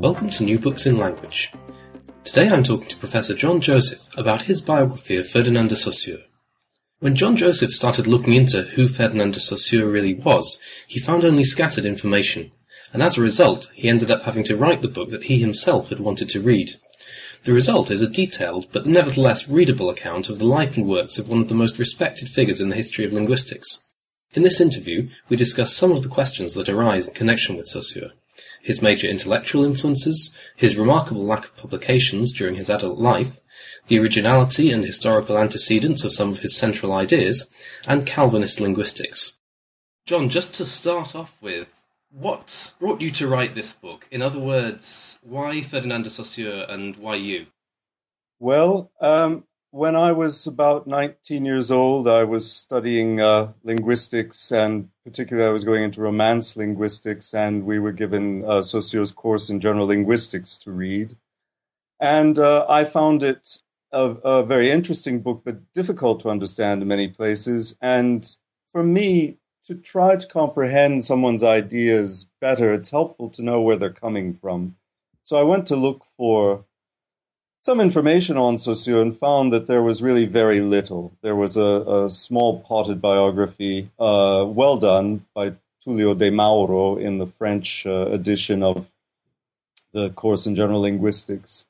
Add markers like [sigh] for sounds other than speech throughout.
Welcome to New Books in Language. Today I'm talking to Professor John Joseph about his biography of Ferdinand de Saussure. When John Joseph started looking into who Ferdinand de Saussure really was, he found only scattered information, and as a result, he ended up having to write the book that he himself had wanted to read. The result is a detailed, but nevertheless readable account of the life and works of one of the most respected figures in the history of linguistics. In this interview, we discuss some of the questions that arise in connection with Saussure, his major intellectual influences, his remarkable lack of publications during his adult life, the originality and historical antecedents of some of his central ideas, and Calvinist linguistics. John, just to start off with, what brought you to write this book? In other words, why Ferdinand de Saussure and why you? Well, um, when I was about 19 years old, I was studying uh, linguistics, and particularly I was going into Romance linguistics, and we were given uh, Saussure's course in general linguistics to read. And uh, I found it a, a, very interesting book, but difficult to understand in many places. And for me, to try to comprehend someone's ideas better, it's helpful to know where they're coming from. So I went to look for some information on Saussure and found that there was really very little. There was a, a small potted biography, uh, well done by Tullio De Mauro in the French uh, edition of the course in general linguistics.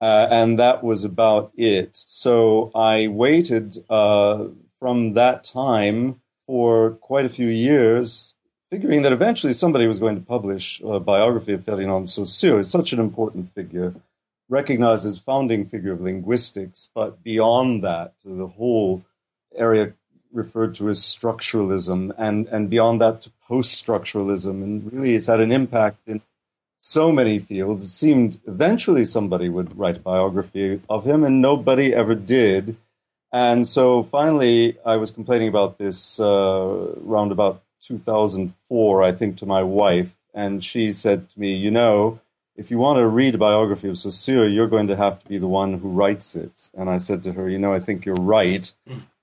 Uh, and that was about it. So I waited uh, from that time for quite a few years, figuring that eventually somebody was going to publish a biography of Ferdinand Saussure. It's such an important figure recognized as founding figure of linguistics, but beyond that, the whole area referred to as structuralism, and, and beyond that to post structuralism. And really, it's had an impact in so many fields. It seemed eventually somebody would write a biography of him, and nobody ever did. And so finally, I was complaining about this uh, around about 2004, I think, to my wife. And she said to me, You know, if you want to read a biography of Saussure, you're going to have to be the one who writes it. And I said to her, you know, I think you're right.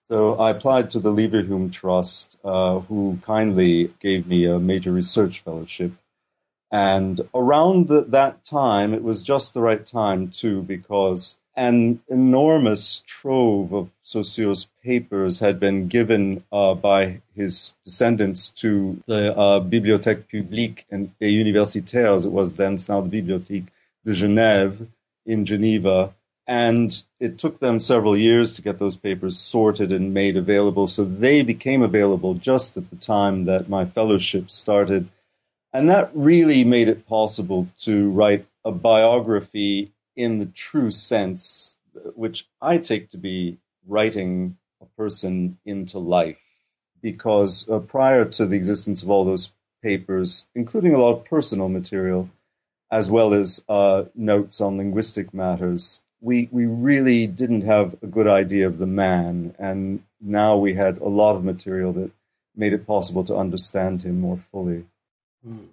So I applied to the Leverhulme Trust, uh, who kindly gave me a major research fellowship. And around the, that time, it was just the right time, too, because an enormous trove of Saussure's papers had been given uh, by his descendants to the uh, Bibliothèque publique et universitaire, as it was then, it's now the Bibliothèque de Genève in Geneva. And it took them several years to get those papers sorted and made available. So they became available just at the time that my fellowship started. And that really made it possible to write a biography in the true sense, which I take to be writing a person into life. Because uh, prior to the existence of all those papers, including a lot of personal material, as well as uh, notes on linguistic matters, we, we really didn't have a good idea of the man. And now we had a lot of material that made it possible to understand him more fully. Hmm.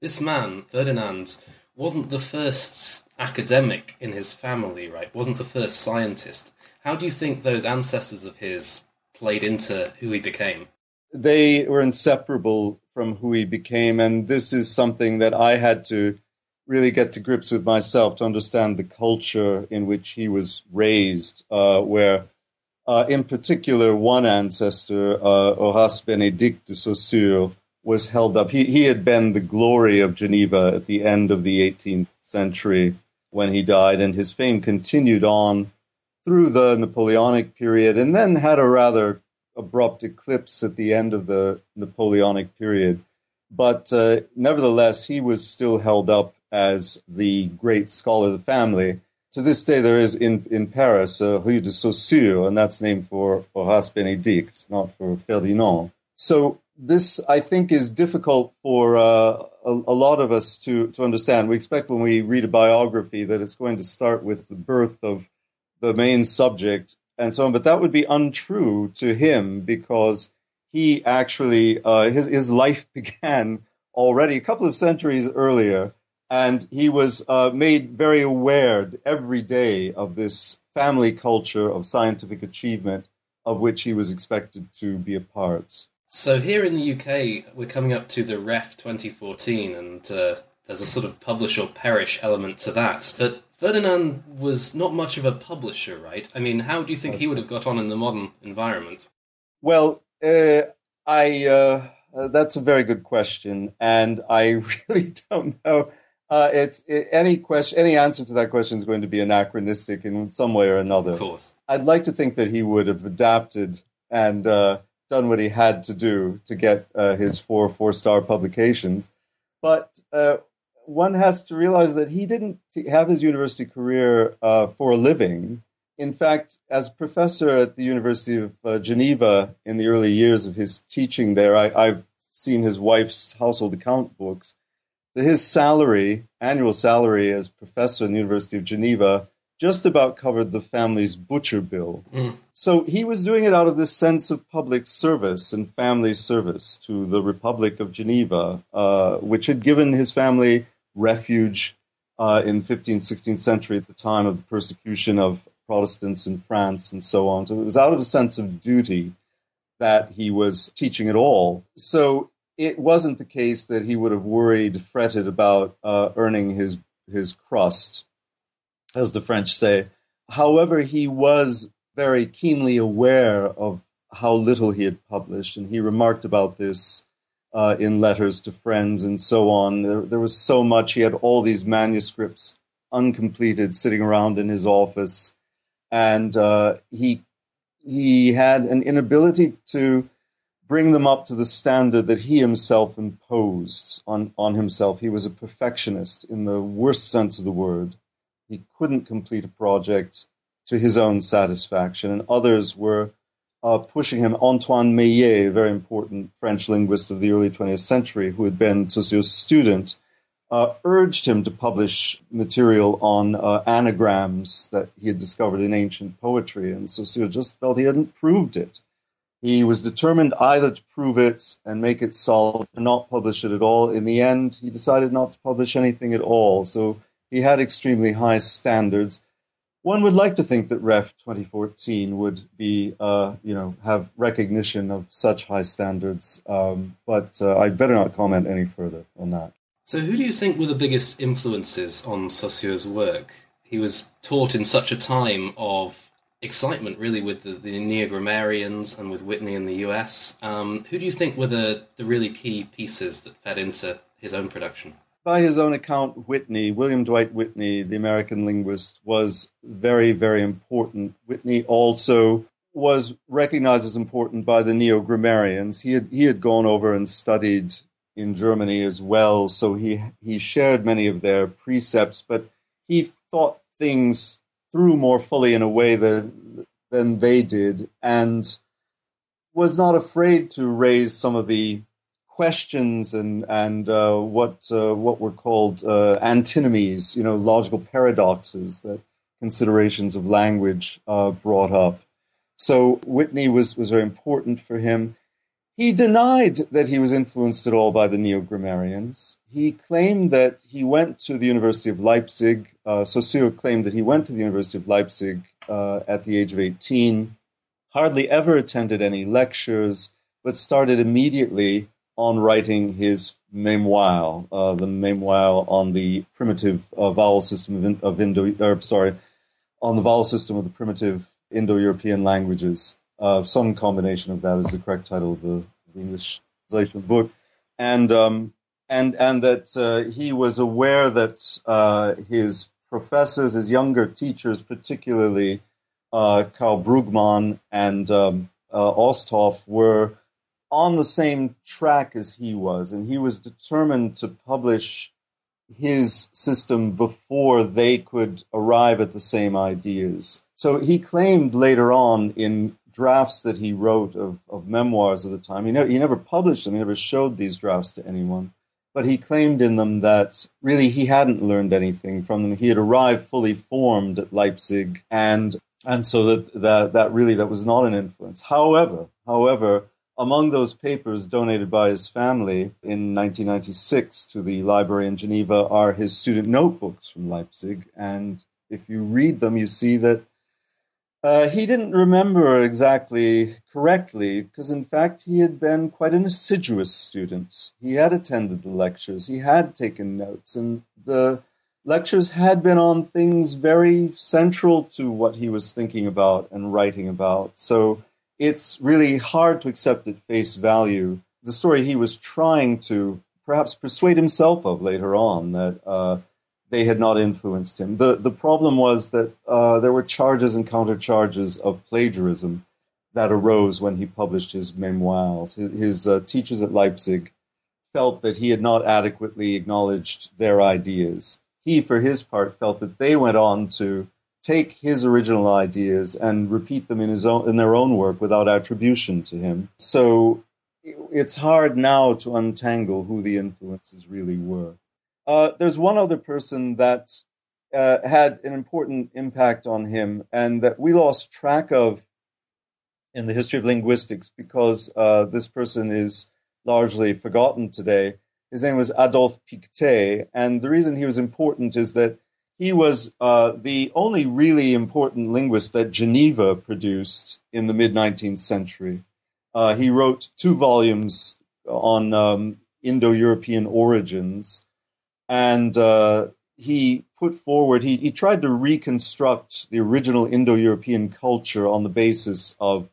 This man, Ferdinand, wasn't the first academic in his family, right? Wasn't the first scientist. How do you think those ancestors of his played into who he became? They were inseparable from who he became, and this is something that I had to really get to grips with myself to understand the culture in which he was raised, uh, where, uh, in particular, one ancestor, uh, Horace Benedict de Saussure, was held up. He, he had been the glory of Geneva at the end of the 18th century when he died, and his fame continued on through the Napoleonic period and then had a rather abrupt eclipse at the end of the Napoleonic period. But uh, nevertheless, he was still held up as the great scholar of the family. To this day, there is in, in Paris a Rue de Saussure, and that's named for Horace Benedict, not for Ferdinand. So this, I think, is difficult for uh, a, a, lot of us to, to understand. We expect when we read a biography that it's going to start with the birth of the main subject and so on, but that would be untrue to him because he actually, uh, his, his life [laughs] began already a couple of centuries earlier, and he was uh, made very aware every day of this family culture of scientific achievement of which he was expected to be a part. So here in the UK, we're coming up to the Ref 2014, and uh, there's a sort of publish or perish element to that. But Ferdinand was not much of a publisher, right? I mean, how do you think he would have got on in the modern environment? Well, uh, I uh, that's a very good question, and I [laughs] really don't know. Uh, it's it, any question, any answer to that question is going to be anachronistic in some way or another. Of course, I'd like to think that he would have adapted and uh, done what he had to do to get uh, his four four star publications, but one has to realize that he didn't have his university career for a living in fact, as professor at the University of uh, Geneva in the early years of his teaching there, I, have seen his wife's household account books. His salary, annual salary as professor in the University of Geneva, just about covered the family's butcher bill. Mm. So he was doing it out of this sense of public service and family service to the Republic of Geneva, uh, which had given his family refuge uh, in 15th, 16th century at the time of the persecution of Protestants in France and so on. So it was out of a sense of duty that he was teaching at all. So it wasn't the case that he would have worried, fretted about uh, earning his his crust, as the French say. However, he was very keenly aware of how little he had published, and he remarked about this uh, in letters to friends and so on. There, there was so much. He had all these manuscripts uncompleted sitting around in his office and uh, he he had an inability to bring them up to the standard that he himself imposed on, on himself. He was a perfectionist in the worst sense of the word. He couldn't complete a project to his own satisfaction, and others were uh, pushing him. Antoine Meillet, a very important French linguist of the early 20th century, who had been Saussure's student, uh, urged him to publish material on uh, anagrams that he had discovered in ancient poetry. And Saussure just felt he hadn't proved it. He was determined either to prove it and make it solid or not publish it at all. In the end, he decided not to publish anything at all. So he had extremely high standards. One would like to think that Ref 2014 would be, uh, you know, have recognition of such high standards, um, but uh, I'd better not comment any further on that. So, who do you think were the biggest influences on Saussure's work? He was taught in such a time of excitement, really, with the, the neo-grammarians and with Whitney in the US. Um, who do you think were the, the really key pieces that fed into his own production? By his own account, Whitney, William Dwight Whitney, the American linguist, was very, very important. Whitney also was recognized as important by the neo-grammarians. He had, he had gone over and studied in Germany as well. So he he shared many of their precepts, but he thought things through more fully in a way that than they did, and was not afraid to raise some of the questions and and uh, what uh, what were called uh, antinomies, you know, logical paradoxes that considerations of language uh, brought up. So Whitney was was very important for him. He denied that he was influenced at all by the neo grammarians. He claimed that he went to the University of Leipzig. Uh, Saussure claimed that he went to the University of Leipzig uh, at the age of 18, hardly ever attended any lectures, but started immediately on writing his memoir, uh, the memoir on the primitive uh, vowel system of, of Indo, or, sorry, on the vowel system of the primitive Indo-European languages. Uh, some combination of that is the correct title of the, the English translation of the book, and um, and and that uh, he was aware that uh, his professors, his younger teachers, particularly uh, Karl Brugmann and um, uh, Osthoff, were on the same track as he was, and he was determined to publish his system before they could arrive at the same ideas. So he claimed later on in drafts that he wrote of, of memoirs of the time. He, ne- he never published them, he never showed these drafts to anyone. But he claimed in them that really he hadn't learned anything from them. He had arrived fully formed at Leipzig, and and so that that, that really that was not an influence. However, however, among those papers donated by his family in 1996 to the library in Geneva are his student notebooks from Leipzig, and if you read them, you see that Uh, he didn't remember exactly correctly because, in fact, he had been quite an assiduous student. He had attended the lectures, he had taken notes, and the lectures had been on things very central to what he was thinking about and writing about. So it's really hard to accept at face value the story he was trying to perhaps persuade himself of later on that uh, they had not influenced him. The, the problem was that uh, there were charges and countercharges of plagiarism that arose when he published his memoirs. His, his uh, teachers at Leipzig felt that he had not adequately acknowledged their ideas. He, for his part, felt that they went on to take his original ideas and repeat them in his own in their own work without attribution to him. So it's hard now to untangle who the influences really were. Uh, there's one other person that uh, had an important impact on him and that we lost track of in the history of linguistics because uh, this person is largely forgotten today. His name was Adolphe Pictet, and the reason he was important is that he was uh, the only really important linguist that Geneva produced in the mid 19th century. Uh, he wrote two volumes on um, Indo European origins and uh, he put forward he, he tried to reconstruct the original indo-european culture on the basis of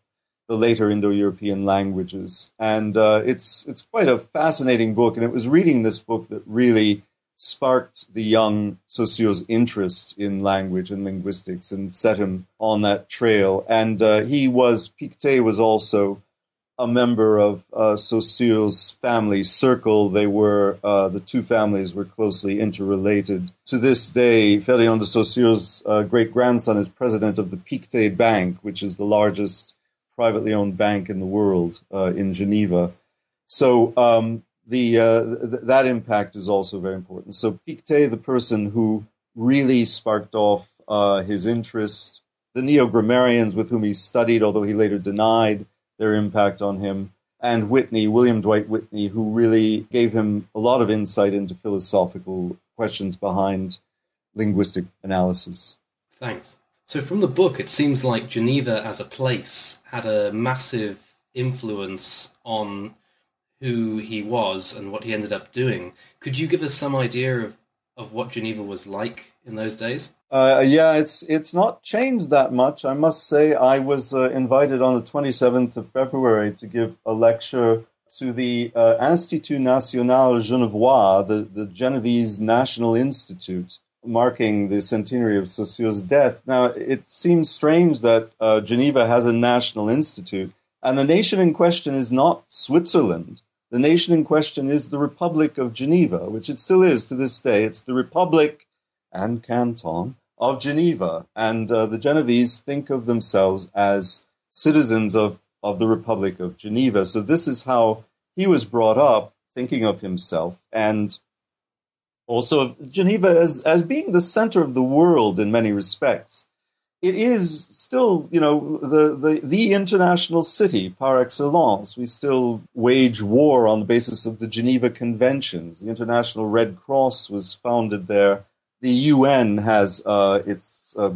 the later indo-european languages and uh, it's it's quite a fascinating book and it was reading this book that really sparked the young Saussure's interest in language and linguistics and set him on that trail and uh, he was Pictet was also a member of uh, Saussure's family circle. They were uh, the two families were closely interrelated. To this day, Ferdinand de Saussure's uh, great grandson is president of the Pictet Bank, which is the largest privately owned bank in the world uh, in Geneva. So um, the uh, th- that impact is also very important. So Pictet, the person who really sparked off uh, his interest, the neo grammarians with whom he studied, although he later denied their impact on him, and Whitney, William Dwight Whitney, who really gave him a lot of insight into philosophical questions behind linguistic analysis. Thanks. So, from the book, it seems like Geneva as a place had a massive influence on who he was and what he ended up doing. Could you give us some idea of, of what Geneva was like in those days? Uh, yeah, it's it's not changed that much. I must say, I was uh, invited on the 27th of February to give a lecture to the uh, Institut National Genevois, the, the Genevese National Institute, marking the centenary of Saussure's death. Now, it seems strange that uh, Geneva has a national institute, and the nation in question is not Switzerland. The nation in question is the Republic of Geneva, which it still is to this day. It's the Republic and canton of Geneva. And uh, the Genevese think of themselves as citizens of, of the Republic of Geneva. So this is how he was brought up, thinking of himself. And also Geneva as, as being the center of the world in many respects. It is still, you know, the, the, the international city par excellence. We still wage war on the basis of the Geneva Conventions. The International Red Cross was founded there the UN has uh, its uh,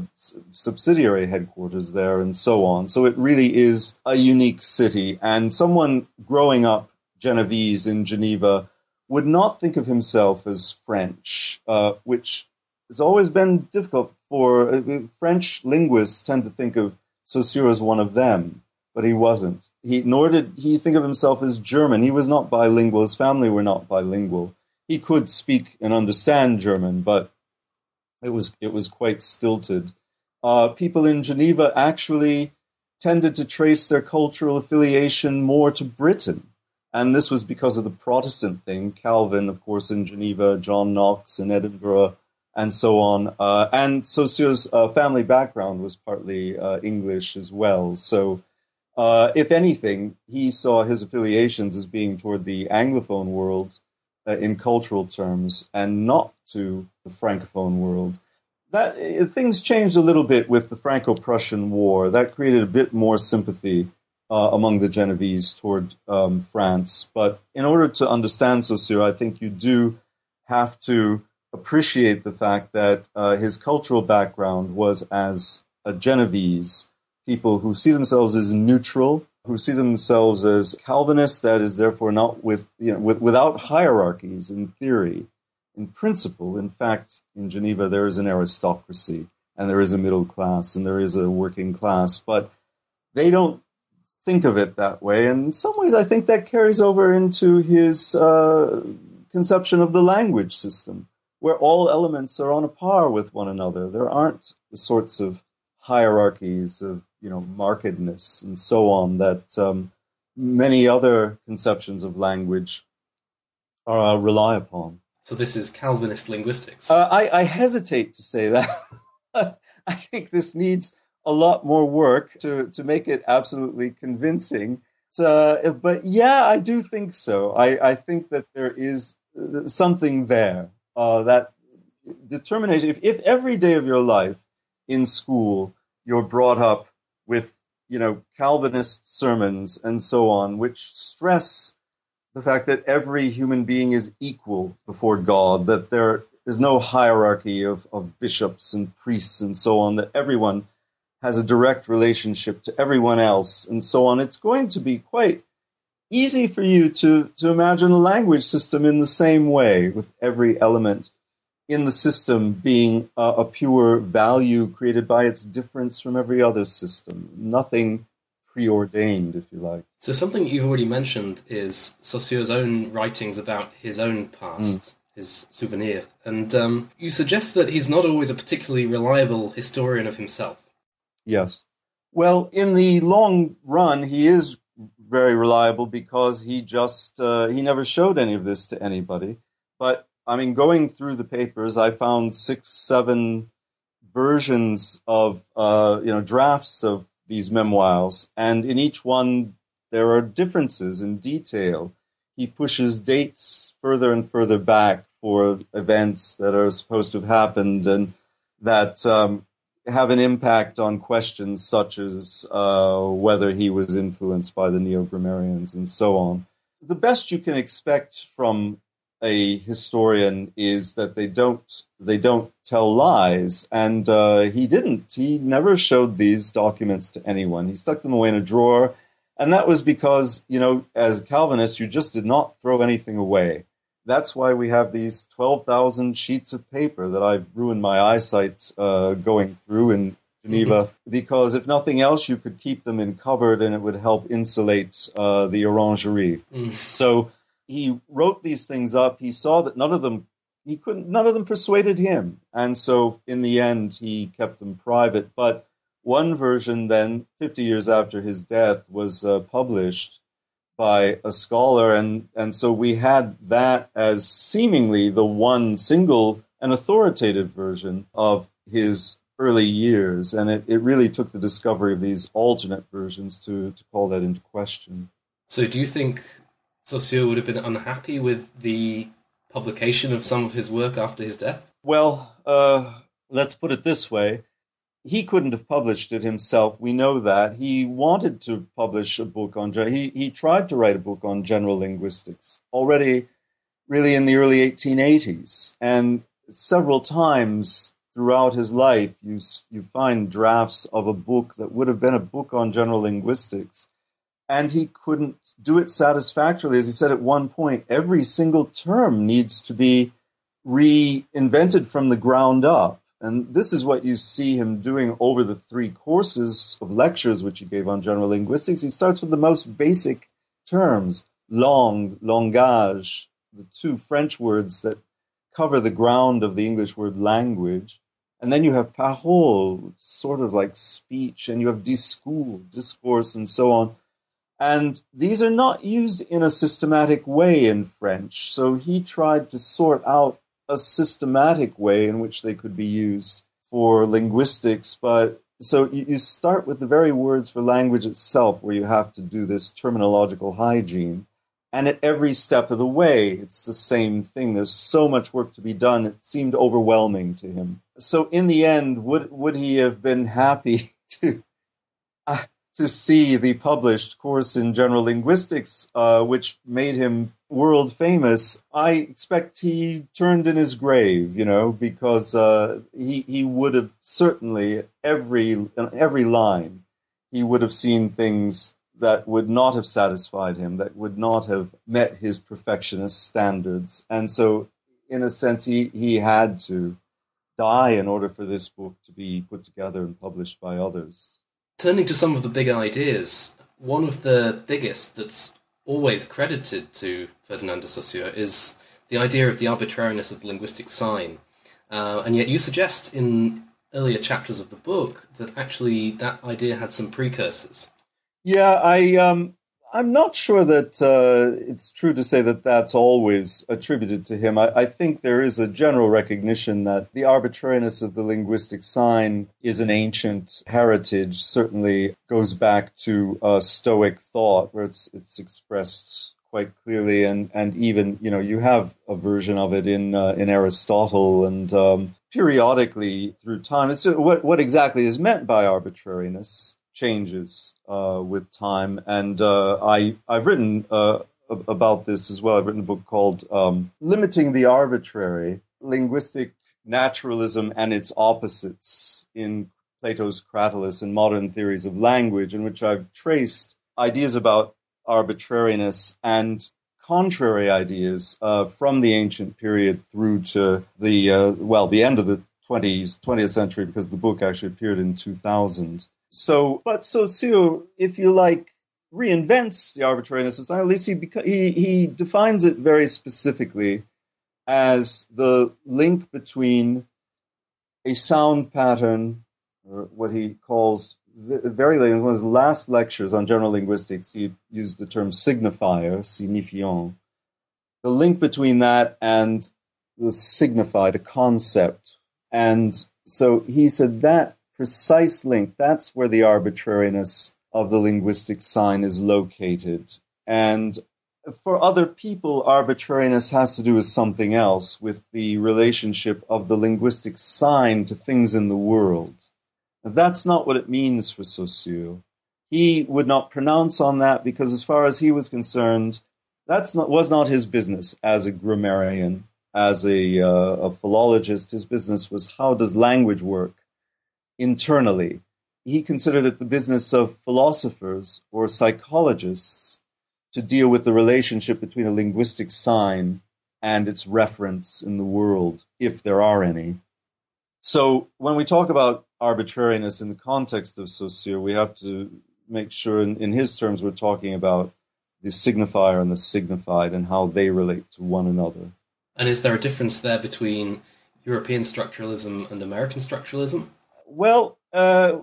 subsidiary headquarters there and so on. So it really is a unique city. And someone growing up Genevese in Geneva would not think of himself as French, uh, which has always been difficult for uh, French linguists tend to think of Saussure as one of them, but he wasn't. He nor did he think of himself as German. He was not bilingual. His family were not bilingual. He could speak and understand German, but it was it was quite stilted. Uh, people in Geneva actually tended to trace their cultural affiliation more to Britain, and this was because of the Protestant thing. Calvin, of course, in Geneva, John Knox in Edinburgh, and so on. Uh, and Saussure's uh, family background was partly uh, English as well. So, uh, if anything, he saw his affiliations as being toward the Anglophone world uh, in cultural terms and not to the Francophone world. That uh, things changed a little bit with the Franco-Prussian War. That created a bit more sympathy among the Genevese toward um, France. But in order to understand Saussure, I think you do have to appreciate the fact that uh, his cultural background was as a Genevese people who see themselves as neutral, who see themselves as Calvinists, that is therefore not with, you know, with, without hierarchies in theory. In principle, in fact, in Geneva, there is an aristocracy and there is a middle class and there is a working class, but they don't think of it that way. And in some ways, I think that carries over into his uh, conception of the language system, where all elements are on a par with one another. There aren't the sorts of hierarchies of you know markedness and so on that um, many other conceptions of language uh, rely upon. So this is Calvinist linguistics. Uh, I, I hesitate to say that. [laughs] I think this needs a lot more work to, to make it absolutely convincing. Uh, but yeah, I do think so. I, I think that there is something there. Uh, that determination. If, if every day of your life in school you're brought up with you know Calvinist sermons and so on, which stress the fact that every human being is equal before God, that there is no hierarchy of, of bishops and priests and so on, that everyone has a direct relationship to everyone else and so on. It's going to be quite easy for you to, to imagine a language system in the same way, with every element in the system being a, a pure value created by its difference from every other system. Nothing preordained, if you like. So, something you've already mentioned is Saussure's own writings about his own past, mm. his souvenir. And um, you suggest that he's not always a particularly reliable historian of himself. Yes. Well, in the long run, he is very reliable because he just uh, he never showed any of this to anybody. But I mean, going through the papers, I found six, seven versions of uh, you know drafts of these memoirs, and in each one there are differences in detail. He pushes dates further and further back for events that are supposed to have happened and that um, have an impact on questions such as uh, whether he was influenced by the neo grammarians and so on. The best you can expect from a historian is that they don't they don't tell lies, and uh, he didn't. He never showed these documents to anyone. He stuck them away in a drawer, and that was because you know, as Calvinists, you just did not throw anything away that's why we have these 12,000 sheets of paper that I've ruined my eyesight uh, going through in Geneva, mm-hmm. because if nothing else, you could keep them in cupboard and it would help insulate uh, the orangerie. Mm. So he wrote these things up. He saw that none of them he couldn't none of them persuaded him and so in the end he kept them private but one version then 50 years after his death was uh, published by a scholar, and, and so we had that as seemingly the one single and authoritative version of his early years, and it, it really took the discovery of these alternate versions to, to call that into question. So, do you think Saussure would have been unhappy with the publication of some of his work after his death? Well, uh, let's put it this way he couldn't have published it himself. We know that he wanted to publish a book on he he tried to write a book on general linguistics already, really in the early 1880s, and several times throughout his life you you find drafts of a book that would have been a book on general linguistics, and he couldn't do it satisfactorily. As he said at one point, every single term needs to be reinvented from the ground up and this is what you see him doing over the three courses of lectures which he gave on general linguistics. He starts with the most basic terms langue, langage, the two French words that cover the ground of the English word language. And then you have parole, sort of like speech, and you have discours, discourse, and so on. And these are not used in a systematic way in French. So he tried to sort out a systematic way in which they could be used for linguistics. But so you, you start with the very words for language itself, where you have to do this terminological hygiene. And at every step of the way, it's the same thing. There's so much work to be done. It seemed overwhelming to him. So in the end, would would he have been happy [laughs] to uh, to see the published course in general linguistics, uh, which made him world famous, I expect he turned in his grave, you know, because uh, he he would have certainly every every line he would have seen things that would not have satisfied him, that would not have met his perfectionist standards. And so, in a sense, he, he had to die in order for this book to be put together and published by others. Turning to some of the big ideas, one of the biggest that's always credited to Ferdinand de Saussure is the idea of the arbitrariness of the linguistic sign. Uh, and yet you suggest in earlier chapters of the book that actually that idea had some precursors. Yeah, I um, I'm not sure that uh, it's true to say that that's always attributed to him. I, I, think there is a general recognition that the arbitrariness of the linguistic sign is an ancient heritage. Certainly goes back to uh, Stoic thought, where it's it's expressed quite clearly, and and even you know you have a version of it in uh, in Aristotle and. Um, periodically through time, it's what what exactly is meant by arbitrariness changes uh, with time. And uh, I I've written uh, about this as well. I've written a book called um, "Limiting the Arbitrary: Linguistic Naturalism and Its Opposites" in Plato's Cratylus and Modern Theories of Language, in which I've traced ideas about arbitrariness and contrary ideas uh, from the ancient period through to the uh, well the end of the 20th 20th century because the book actually appeared in 2000 so, but Saussure, if you like, reinvents the arbitrariness of style. At least he, he, he defines it very specifically as the link between a sound pattern, or what he calls very late in one of his last lectures on general linguistics, he used the term signifier, signifiant. The link between that and the signified, a concept. And so he said that precise link, that's where the arbitrariness of the linguistic sign is located. And for other people, arbitrariness has to do with something else, with the relationship of the linguistic sign to things in the world. That's not what it means for Saussure. He would not pronounce on that because, as far as he was concerned, that was not his business as a grammarian, as a, uh, a philologist. His business was how does language work? Internally. He considered it the business of philosophers or psychologists to deal with the relationship between a linguistic sign and its reference in the world, if there are any. So when we talk about arbitrariness in the context of Saussure, we have to make sure, in, in his terms, we're talking about the signifier and the signified and how they relate to one another. And is there a difference there between European structuralism and American structuralism? Well, uh,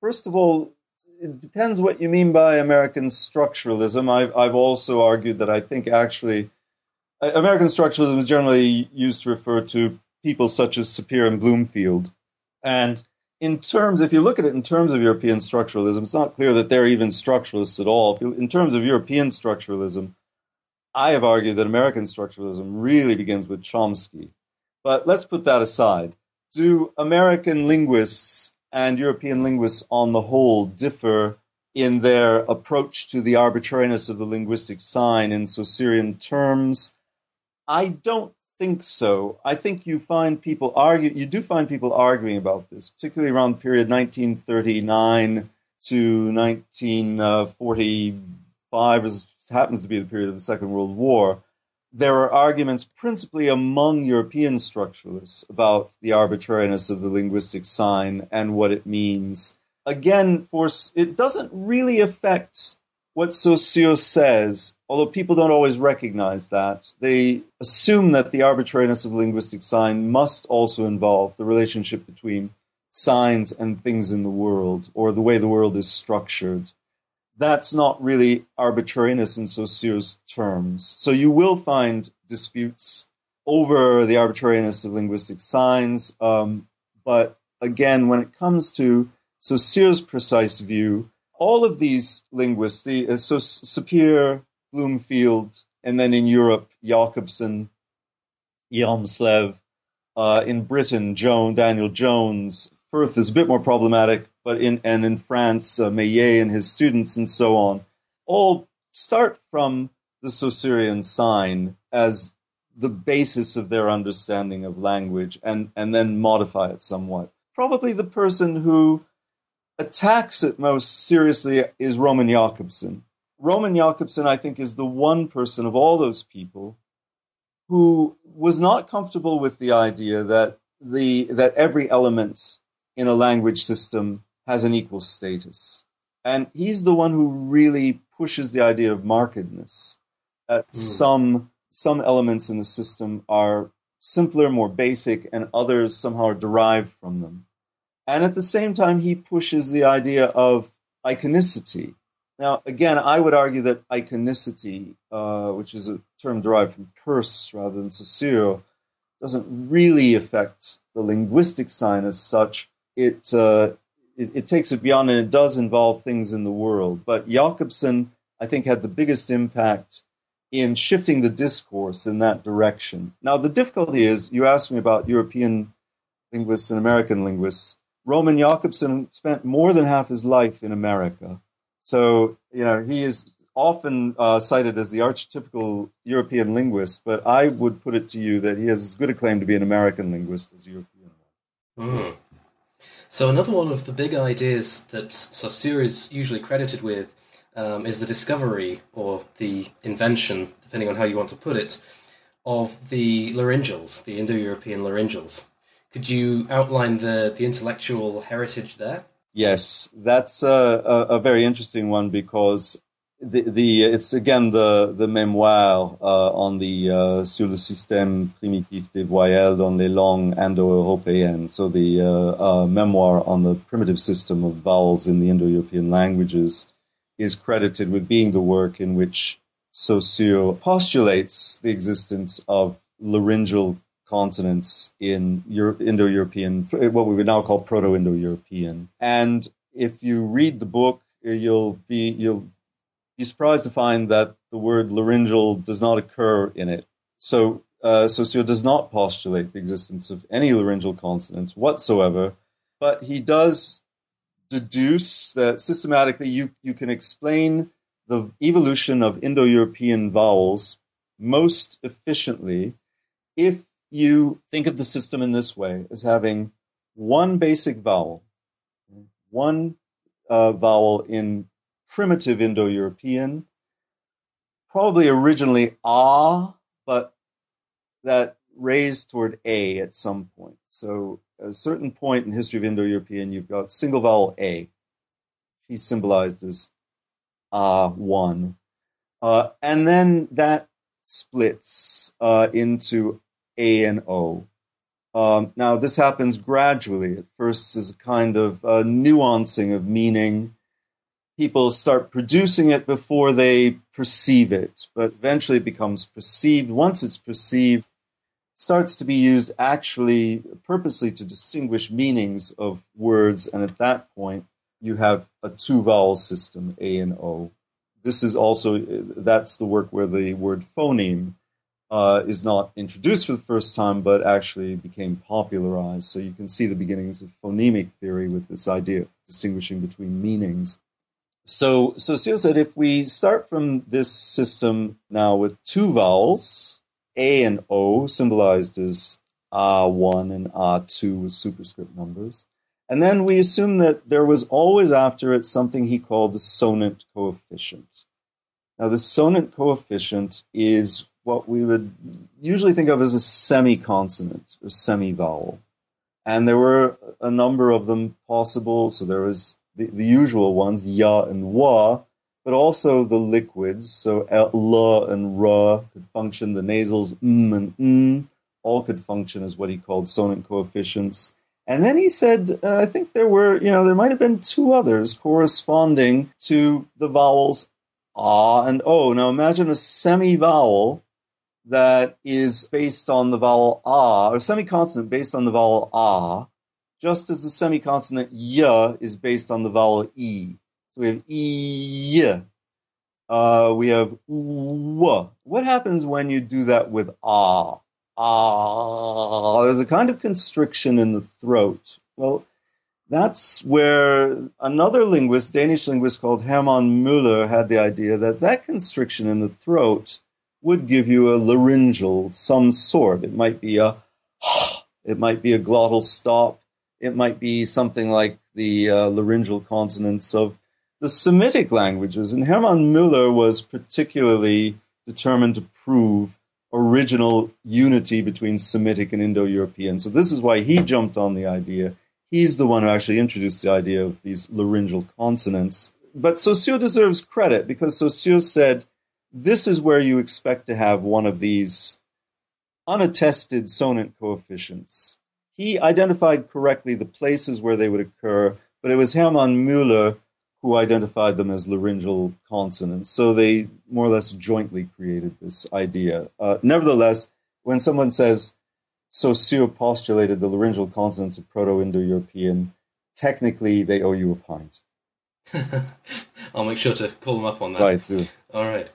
first of all, it depends what you mean by American structuralism. I've, I've also argued that I think actually American structuralism is generally used to refer to people such as Sapir and Bloomfield. And in terms, if you look at it in terms of European structuralism, it's not clear that they're even structuralists at all. In terms of European structuralism, I have argued that American structuralism really begins with Chomsky. But let's put that aside do American linguists and European linguists on the whole differ in their approach to the arbitrariness of the linguistic sign in Saussurian terms? I don't think so. I think you find people argue. You do find people arguing about this, particularly around the period 1939 to 1945, as happens to be the period of the Second World War there are arguments principally among European structuralists about the arbitrariness of the linguistic sign and what it means. Again, for it doesn't really affect what Saussure says, although people don't always recognize that. They assume that the arbitrariness of linguistic sign must also involve the relationship between signs and things in the world, or the way the world is structured that's not really arbitrariness in Saussure's terms. So you will find disputes over the arbitrariness of linguistic signs. Um, but again, when it comes to Saussure's precise view, all of these linguists, the, uh, so Sapir, Bloomfield, and then in Europe, Jakobson, Hjelmslev, uh, in Britain, Joan, Daniel Jones, Firth is a bit more problematic, but in and in France, uh, Meillet and his students and so on, all start from the Saussurian sign as the basis of their understanding of language and, and then modify it somewhat. Probably the person who attacks it most seriously is Roman Jakobson. Roman Jakobson, I think, is the one person of all those people who was not comfortable with the idea that the that every element in a language system has an equal status. And he's the one who really pushes the idea of markedness. That mm. some some elements in the system are simpler, more basic, and others somehow are derived from them. And at the same time, he pushes the idea of iconicity. Now, again, I would argue that iconicity, uh, which is a term derived from Peirce rather than Saussure, doesn't really affect the linguistic sign as such. It, uh, it, it takes it beyond and it does involve things in the world. But Jakobson, I think, had the biggest impact in shifting the discourse in that direction. Now, the difficulty is you asked me about European linguists and American linguists. Roman Jakobson spent more than half his life in America. So, you know, he is often uh, cited as the archetypical European linguist, but I would put it to you that he has as good a claim to be an American linguist as a European one. Mm. So, another one of the big ideas that Saussure is usually credited with um, is the discovery or the invention, depending on how you want to put it, of the laryngeals, the Indo European laryngeals. Could you outline the, the intellectual heritage there? Yes, that's a, a, a very interesting one because the, the it's again the the mémoire uh, on the uh, sur le système primitif des voyelles dans les langues indo-européennes. So the uh, uh, memoir on the primitive system of vowels in the Indo-European languages is credited with being the work in which Saussure postulates the existence of laryngeal consonants in Euro- Indo-European, what we would now call Proto-Indo-European. And if you read the book, you'll be you'll be surprised to find that the word laryngeal does not occur in it. So uh, Saussure does not postulate the existence of any laryngeal consonants whatsoever, but he does deduce that systematically you, you can explain the evolution of Indo European vowels most efficiently if you think of the system in this way as having one basic vowel, one uh, vowel in primitive Indo European, probably originally ah, but that raised toward a at some point. So at a certain point in history of Indo-European, you've got single vowel a. She's symbolized as ah one, uh, and then that splits uh, into a and o. Um, now this happens gradually. At first, as a kind of uh, nuancing of meaning. People start producing it before they perceive it, but eventually it becomes perceived. Once it's perceived, starts to be used actually purposely to distinguish meanings of words. And at that point, you have a two vowel system, A and O. This is also, that's the work where the word phoneme uh, is not introduced for the first time, but actually became popularized. So you can see the beginnings of phonemic theory with this idea of distinguishing between meanings. So, so Saussure said if we start from this system now with two vowels, a and O, symbolized as R1 and R2 with superscript numbers. And then we assume that there was always after it something he called the sonant coefficient. Now, the sonant coefficient is what we would usually think of as a semi-consonant or semi-vowel. And there were a number of them possible. So there was the, the usual ones, ya and wa, but also the liquids. So l and ra could function. The nasals m and n all could function as what he called sonant coefficients. And then he said, uh, I think there were, you know, there might have been two others corresponding to the vowels ah and o. Now imagine a semi-vowel that is based on the vowel ah, or semi-consonant based on the vowel ah, just as the semi-consonant y is based on the vowel e. So we have e. Uh, we have w. What happens when you do that with ah? Ah. There's a kind of constriction in the throat. Well, that's where another linguist, Danish linguist called Hermann Möller, had the idea that that constriction in the throat would give you a laryngeal some sort. It might be a, it might be a glottal stop. It might be something like the uh, laryngeal consonants of the Semitic languages. And Hermann Möller was particularly determined to prove original unity between Semitic and Indo European. So this is why he jumped on the idea. He's the one who actually introduced the idea of these laryngeal consonants. But Saussure deserves credit because Saussure said, this is where you expect to have one of these unattested sonant coefficients. He identified correctly the places where they would occur, but it was Hermann Möller who identified them as laryngeal consonants. So they more or less jointly created this idea. Uh, nevertheless, when someone says Saussure postulated the laryngeal consonants of Proto Indo European, technically they owe you a pint. [laughs] I'll make sure to call them up on that. Right, do. All right.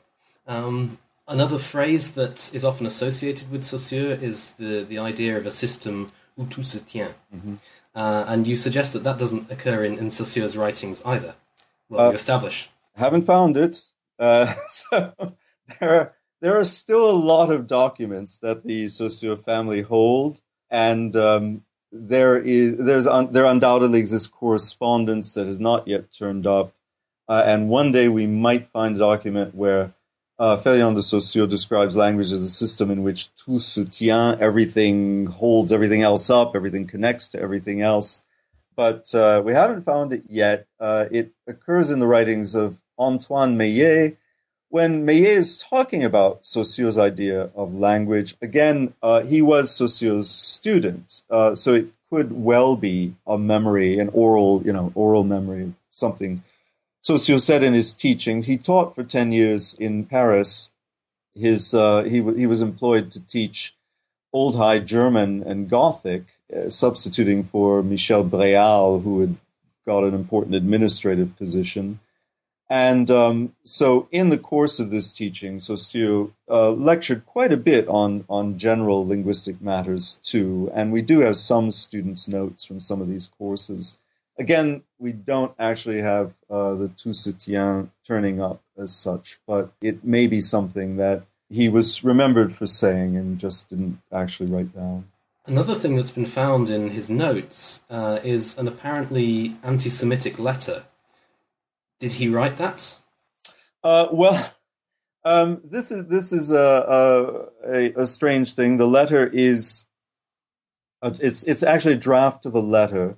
Um, another phrase that is often associated with Saussure is the, the idea of a system où tout se tient. Mm-hmm. Uh, and you suggest that that doesn't occur in, in Saussure's writings either. Well, uh, you establish. Haven't found it. Uh, [laughs] so there are, there are still a lot of documents that the Saussure family hold, and um, there is there's un, there undoubtedly exists correspondence that has not yet turned up, uh, and one day we might find a document where uh, de Saussure describes language as a system in which tout se tient, everything holds everything else up, everything connects to everything else. But uh, we haven't found it yet. Uh, it occurs in the writings of Antoine Meillet. When Meillet is talking about Saussure's idea of language, again, uh, he was Saussure's student, uh, so it could well be a memory, an oral, you know, oral memory something Saussure said in his teachings, he taught for 10 years in Paris. His, uh, he, he was employed to teach Old High German and Gothic, uh, substituting for Michel Bréal, who had got an important administrative position. And um, so, in the course of this teaching, Saussure uh, lectured quite a bit on, on general linguistic matters too. And we do have some students' notes from some of these courses again, we don't actually have uh, the se turning up as such, but it may be something that he was remembered for saying and just didn't actually write down. Another thing that's been found in his notes uh, is an apparently anti Semitic letter. Did he write that? Uh, well, um, this is this is a, a, a, strange thing. The letter is uh, it's it's actually a draft of a letter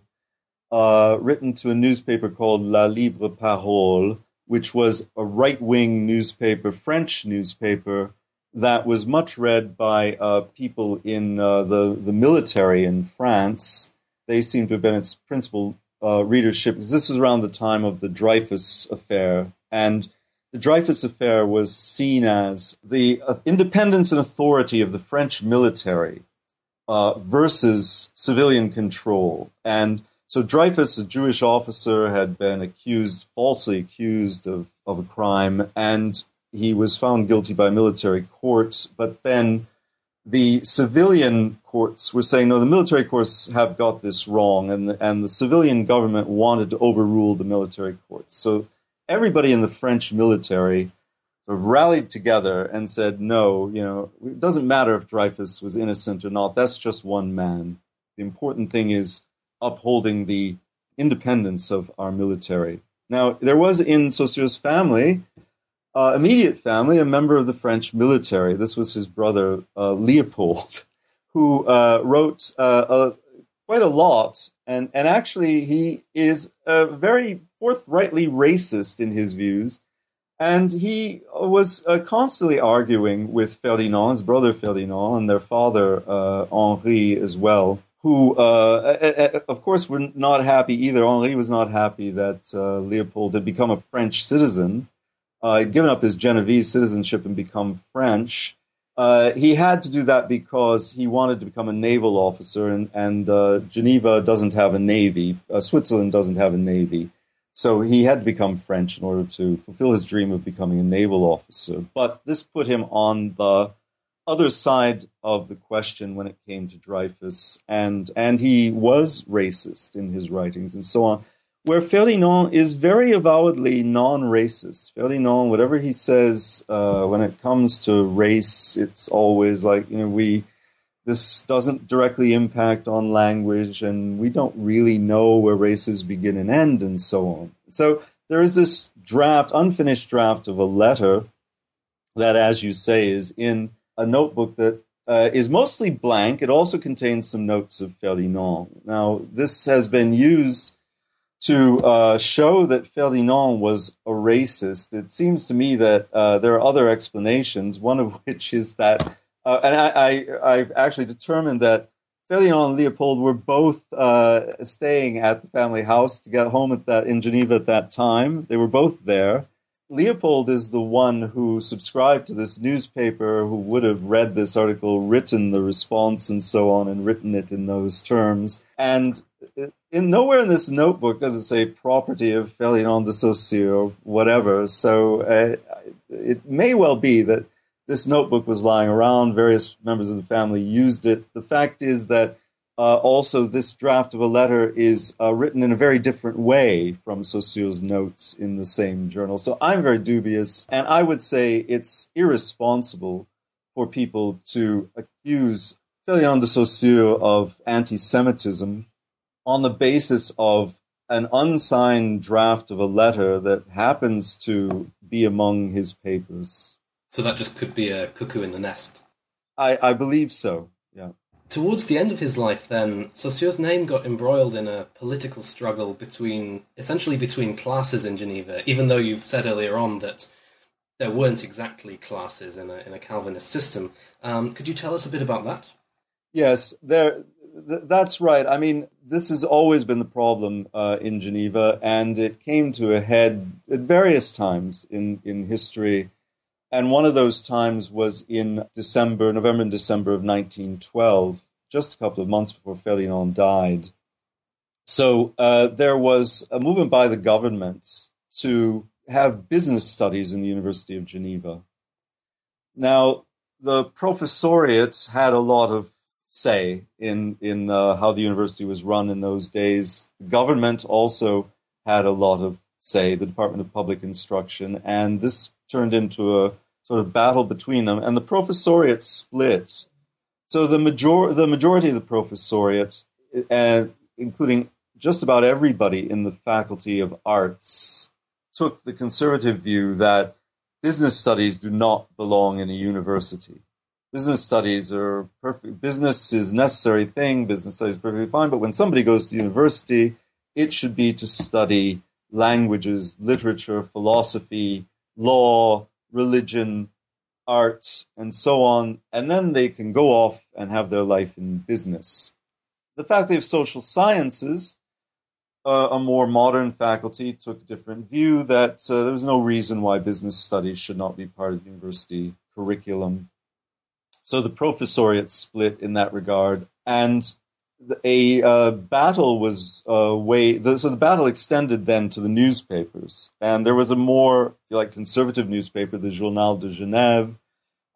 uh, written to a newspaper called La Libre Parole, which was a right wing newspaper, French newspaper, that was much read by uh, people in uh, the, the military in France. They seem to have been its principal uh, readership, this was around the time of the Dreyfus affair. And the Dreyfus affair was seen as the uh, independence and authority of the French military uh, versus civilian control. And so Dreyfus, a Jewish officer, had been accused, falsely accused of, of a crime, and he was found guilty by military courts. But then the civilian courts were saying, no, the military courts have got this wrong, and the, and the civilian government wanted to overrule the military courts. So everybody in the French military rallied together and said, no, you know, it doesn't matter if Dreyfus was innocent or not. That's just one man. The important thing is upholding the independence of our military. Now, there was in Saussure's family, uh, immediate family, a member of the French military. This was his brother, uh, Leopold, [laughs] who uh, wrote uh, quite a lot. And, and actually, he is very forthrightly racist in his views. And he was uh, constantly arguing with Ferdinand, his brother Ferdinand, and their father uh, Henri as well who, uh, of course, were not happy either. Henri was not happy that uh, Leopold had become a French citizen, uh, given up his Genevese citizenship and become French. Uh, he had to do that because he wanted to become a naval officer, and, and uh, Geneva doesn't have a navy. Uh, Switzerland doesn't have a navy. So he had to become French in order to fulfill his dream of becoming a naval officer. But this put him on the other side of the question when it came to Dreyfus, and and he was racist in his writings and so on. Where Ferdinand is very avowedly non-racist. Ferdinand, whatever he says uh, when it comes to race, it's always like you know we this doesn't directly impact on language, and we don't really know where races begin and end, and so on. So there is this draft, unfinished draft of a letter that, as you say, is in a notebook that uh, is mostly blank. It also contains some notes of Ferdinand. Now, this has been used to uh, show that Ferdinand was a racist. It seems to me that uh, there are other explanations, one of [laughs] which is that, uh, and I, I, have actually determined that Ferdinand and Leopold were both uh, staying at the family house to get home at that in Geneva at that time. They were both there. Leopold is the one who subscribed to this newspaper, who would have read this article, written the response, and so on, and written it in those terms. And in nowhere in this notebook does it say property of Ferdinand de Saussure or whatever. So uh, it may well be that this notebook was lying around. Various members of the family used it. The fact is that uh, also, this draft of a letter is uh, written in a very different way from Saussure's notes in the same journal. So I'm very dubious, and I would say it's irresponsible for people to accuse Ferdinand de Saussure of anti Semitism on the basis of an unsigned draft of a letter that happens to be among his papers. So that just could be a cuckoo in the nest. I, I believe so. Towards the end of his life, then, Saussure's name got embroiled in a political struggle between, essentially between classes in Geneva, even though you've said earlier on that there weren't exactly classes in a, in a Calvinist system. Um, could you tell us a bit about that? Yes, there, th- that's right. I mean, this has always been the problem uh, in Geneva, and it came to a head at various times in, in history and one of those times was in December, November and December of 1912, just a couple of months before Ferdinand died. So uh, there was a movement by the government to have business studies in the University of Geneva. Now, the professoriate had a lot of say in in uh, how the university was run in those days. The government also had a lot of say, the Department of Public Instruction, and this turned into a sort of battle between them, and the professoriate split. So the major the majority of the professoriate, uh, including just about everybody in the Faculty of Arts, took the conservative view that business studies do not belong in a university. Business studies are perfect. Business is a necessary thing. Business studies perfectly fine. But when somebody goes to university, it should be to study languages, literature, philosophy, law, religion, arts, and so on, and then they can go off and have their life in business. The Faculty of Social Sciences, uh, a more modern faculty, took a different view that uh, there was no reason why business studies should not be part of the university curriculum. So the professoriate split in that regard, and a uh, battle was uh, way so the battle extended then to the newspapers. And there was a more like conservative newspaper the journal de genève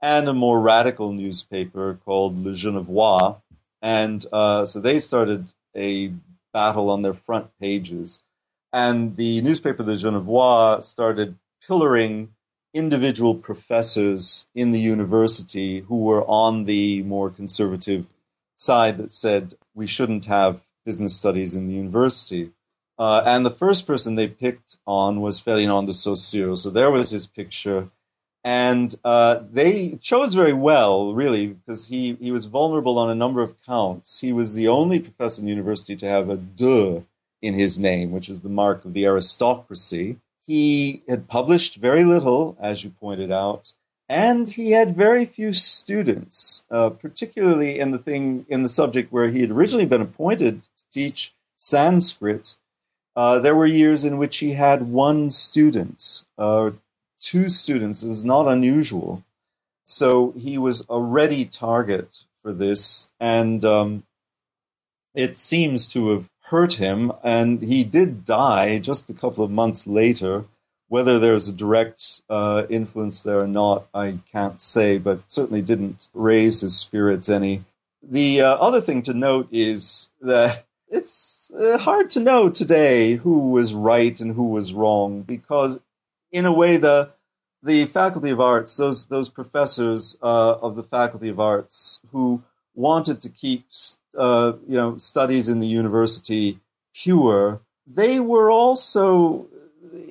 and a more radical newspaper called le genevois. And uh, so they started a battle on their front pages. And the newspaper the genevois started pillaring individual professors in the university who were on the more conservative side that said we shouldn't have business studies in the university. Uh, and the first person they picked on was Ferdinand de Saussure. So there was his picture. And uh, they chose very well, really, because he, he was vulnerable on a number of counts. He was the only professor in the university to have a de in his name, which is the mark of the aristocracy. He had published very little, as you pointed out and he had very few students, uh, particularly in the thing in the subject where he had originally been appointed to teach Sanskrit. Uh, there were years in which he had one student, uh, two students. It was not unusual. So he was a ready target for this, and um, it seems to have hurt him. And he did die just a couple of months later whether there's a direct uh, influence there or not, I can't say, but certainly didn't raise his spirits any. The uh, other thing to note is that it's uh, hard to know today who was right and who was wrong because, in a way, the the Faculty of Arts, those those professors uh, of the Faculty of Arts who wanted to keep, uh, you know, studies in the university pure, they were also,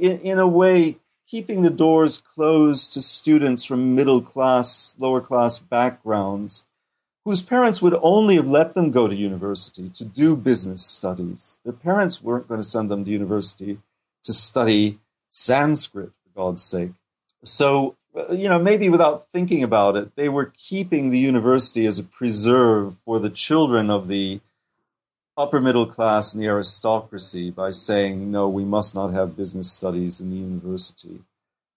in, in a way, keeping the doors closed to students from middle class, lower class backgrounds whose parents would only have let them go to university to do business studies. Their parents weren't going to send them to university to study Sanskrit, for God's sake. So, uh, you know, maybe without thinking about it, they were keeping the university as a preserve for the children of the upper middle class and the aristocracy by saying, no, we must not have business studies in the university.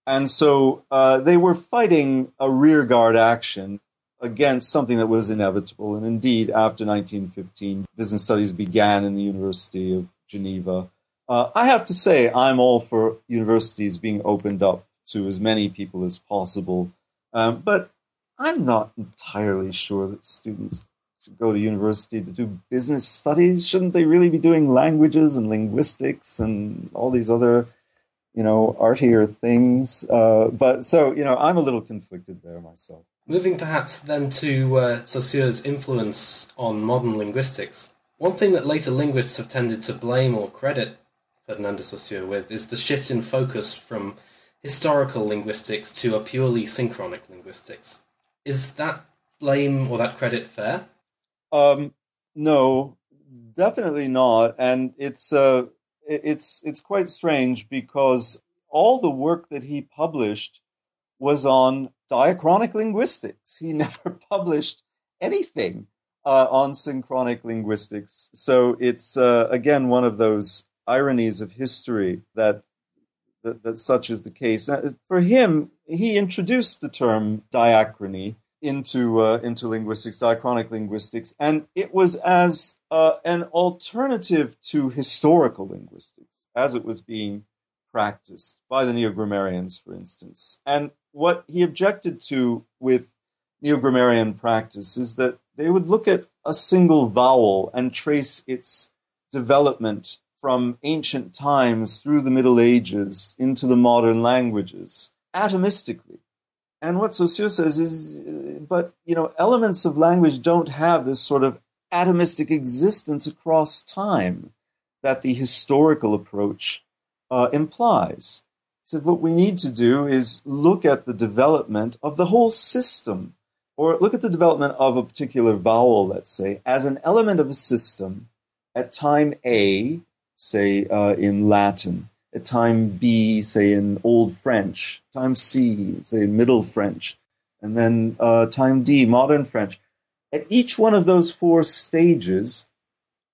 And so uh, they were fighting a rearguard action against something that was inevitable. And indeed, after 1915, business studies began in the University of Geneva. Uh, I have to say, I'm all for universities being opened up to as many people as possible. Um, but I'm not entirely sure that students go to university to do business studies. Shouldn't they really be doing languages and linguistics and all these other, you know, artier things? Uh, but so, you know, I'm a little conflicted there myself. Moving perhaps then to uh, Saussure's influence on modern linguistics, one thing that later linguists have tended to blame or credit Ferdinand de Saussure with is the shift in focus from historical linguistics to a purely synchronic linguistics. Is that blame or that credit fair? Um, no, definitely not. And it's uh, it's it's quite strange because all the work that he published was on diachronic linguistics. He [laughs] never published anything uh, on synchronic linguistics. So it's uh, again one of those ironies of history that, that, that such is the case. For him, he introduced the term diachrony into uh, into linguistics, diachronic linguistics, and it was as uh, an alternative to historical linguistics as it was being practiced by the neo-grammarians, for instance. And what he objected to with neo-grammarian practice is that they would look at a single vowel and trace its development from ancient times through the Middle Ages into the modern languages atomistically. And what Saussure says is, but you know, elements of language don't have this sort of atomistic existence across time that the historical approach uh, implies. So what we need to do is look at the development of the whole system, or look at the development of a particular vowel, let's say, as an element of a system at time A, say uh, in Latin, at time B, say in Old French, time C, say Middle French, and then uh, time D, Modern French. At each one of those four stages,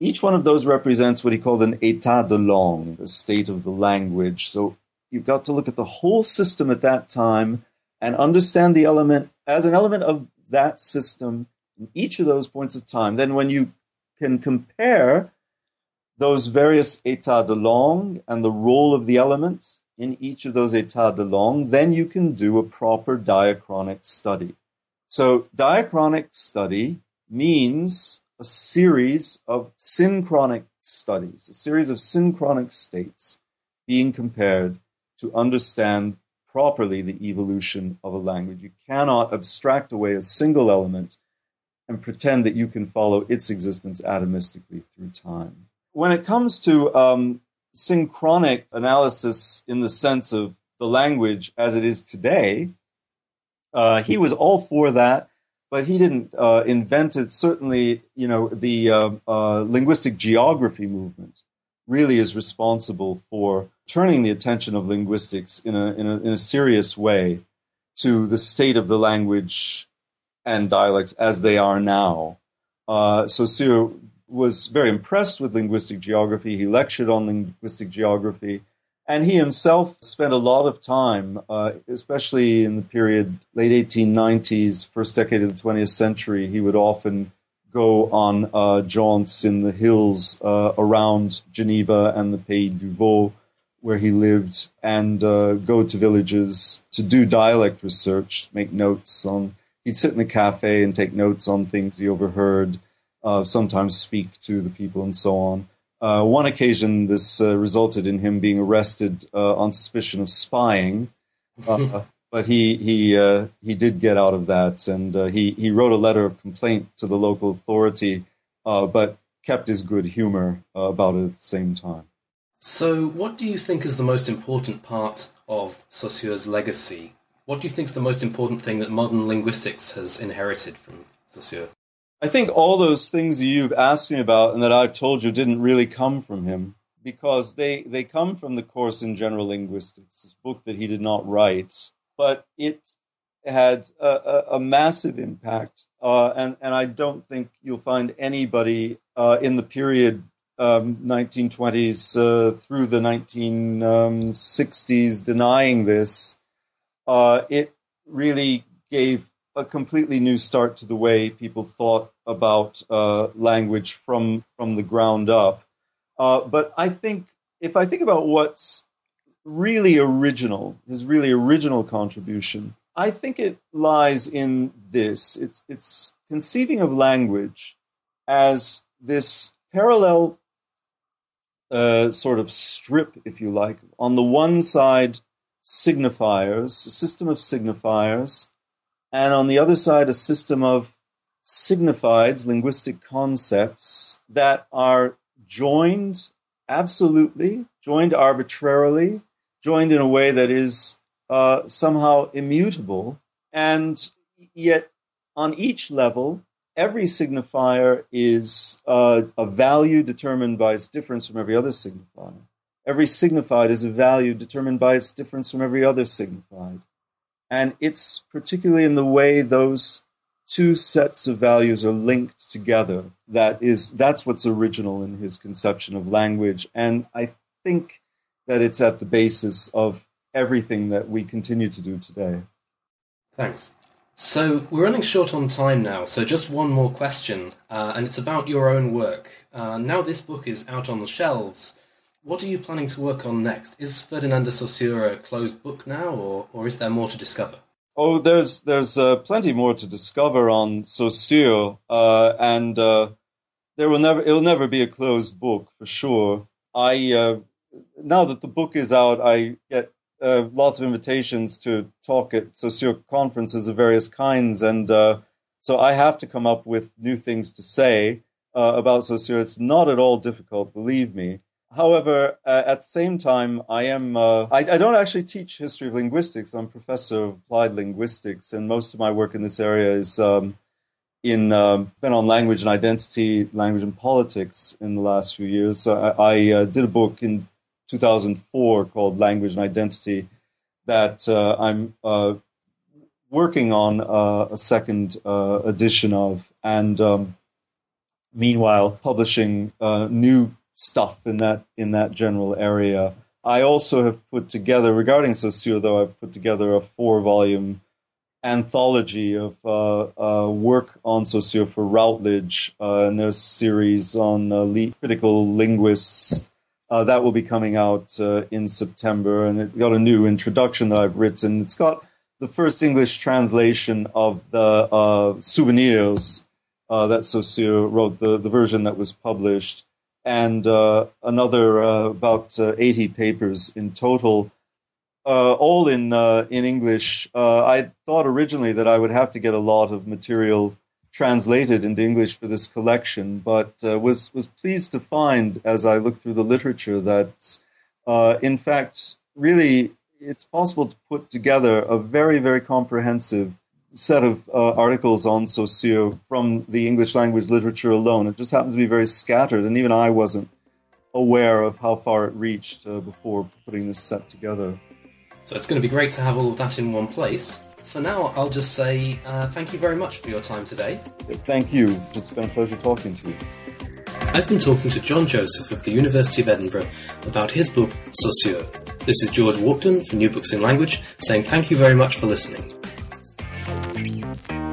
each one of those represents what he called an état de langue, the state of the language. So You've got to look at the whole system at that time and understand the element as an element of that system in each of those points of time. Then, when you can compare those various états de langue and the role of the elements in each of those états de langue, then you can do a proper diachronic study. So, diachronic study means a series of synchronic studies, a series of synchronic states being compared to understand properly the evolution of a language. You cannot abstract away a single element and pretend that you can follow its existence atomistically through time. When it comes to um, synchronic analysis in the sense of the language as it is today, uh, he was all for that, but he didn't uh, invent it. Certainly, you know, the uh, uh linguistic geography movement really is responsible for turning the attention of linguistics in a, in a, in a serious way to the state of the language and dialects as they are now. Uh, Saussure was very impressed with linguistic geography. He lectured on linguistic geography. And he himself spent a lot of time, uh, especially in the period late 1890s, first decade of the 20th century. He would often go on uh, jaunts in the hills uh, around Geneva and the Pays du Vaud, where he lived, and uh, go to villages to do dialect research, make notes on. He'd sit in the cafe and take notes on things he overheard, uh, sometimes speak to the people, and so on. Uh, one occasion, this uh, resulted in him being arrested on suspicion of spying. [laughs] but he he uh, he did get out of that, and uh, he he wrote a letter of complaint to the local authority, uh, but kept his good humor uh, about it at the same time. So, what do you think is the most important part of Saussure's legacy? What do you think is the most important thing that modern linguistics has inherited from Saussure? I think all those things you've asked me about and that I've told you didn't really come from him because they, they come from the course in general linguistics, this book that he did not write, but it had a, a, a massive impact. Uh, and, and I don't think you'll find anybody uh, in the period um, 1920s uh, through the 1960s denying this. Uh, it really gave a completely new start to the way people thought about uh, language from from the ground up. Uh, but I think if I think about what's really original, his really original contribution, I think it lies in this. It's it's conceiving of language as this parallel uh, sort of strip, if you like. On the one side, signifiers, a system of signifiers, and on the other side, a system of signifieds, linguistic concepts that are joined absolutely, joined arbitrarily, joined in a way that is uh, somehow immutable, and yet on each level, every signifier is uh, a value determined by its difference from every other signifier. Every signified is a value determined by its difference from every other signified. And it's particularly in the way those two sets of values are linked together that is that's what's original in his conception of language. And I think that it's at the basis of everything that we continue to do today. Thanks. So we're running short on time now, so just one more question, uh, and it's about your own work. Uh, now this book is out on the shelves. What are you planning to work on next? Is Ferdinand de Saussure a closed book now, or, or is there more to discover? Oh, there's there's uh, plenty more to discover on Saussure, uh, and uh, there will never it will never be a closed book for sure. I uh, now that the book is out, I get uh, lots of invitations to talk at Saussure conferences of various kinds, and uh, so I have to come up with new things to say about Saussure. It's not at all difficult, believe me. However, uh, at the same time, I am uh, I, I, don't actually teach history of linguistics. I'm professor of applied linguistics, and most of my work in this area is um, in um, been on language and identity, language and politics in the last few years. I, I uh, did a book in 2004 called Language and Identity that uh, I'm uh, working on uh, a second edition of, and um, meanwhile publishing new stuff in that in that general area. I also have put together, regarding Saussure, though, I've put together a four-volume anthology of uh, work on Saussure for Routledge, and there's a series on critical linguists uh, that will be coming out uh, in September, and it got a new introduction that I've written. It's got the first English translation of the uh, souvenirs uh, that Saussure wrote, the, the version that was published, and uh, another uh, about 80 papers in total. all in in English. I thought originally that I would have to get a lot of material translated into English for this collection, but uh, was was pleased to find as I looked through the literature that, uh, in fact, really it's possible to put together a very very comprehensive set of uh, articles on Saussure from the English language literature alone. It just happens to be very scattered, and even I wasn't aware of how far it reached uh, before putting this set together. So it's going to be great to have all of that in one place for now, I'll just say uh, thank you very much for your time today. Thank you. It's been a pleasure talking to you. I've been talking to John Joseph of the University of Edinburgh about his book Saussure. This is George Walkden for New Books in Language saying thank you very much for listening. Thank you.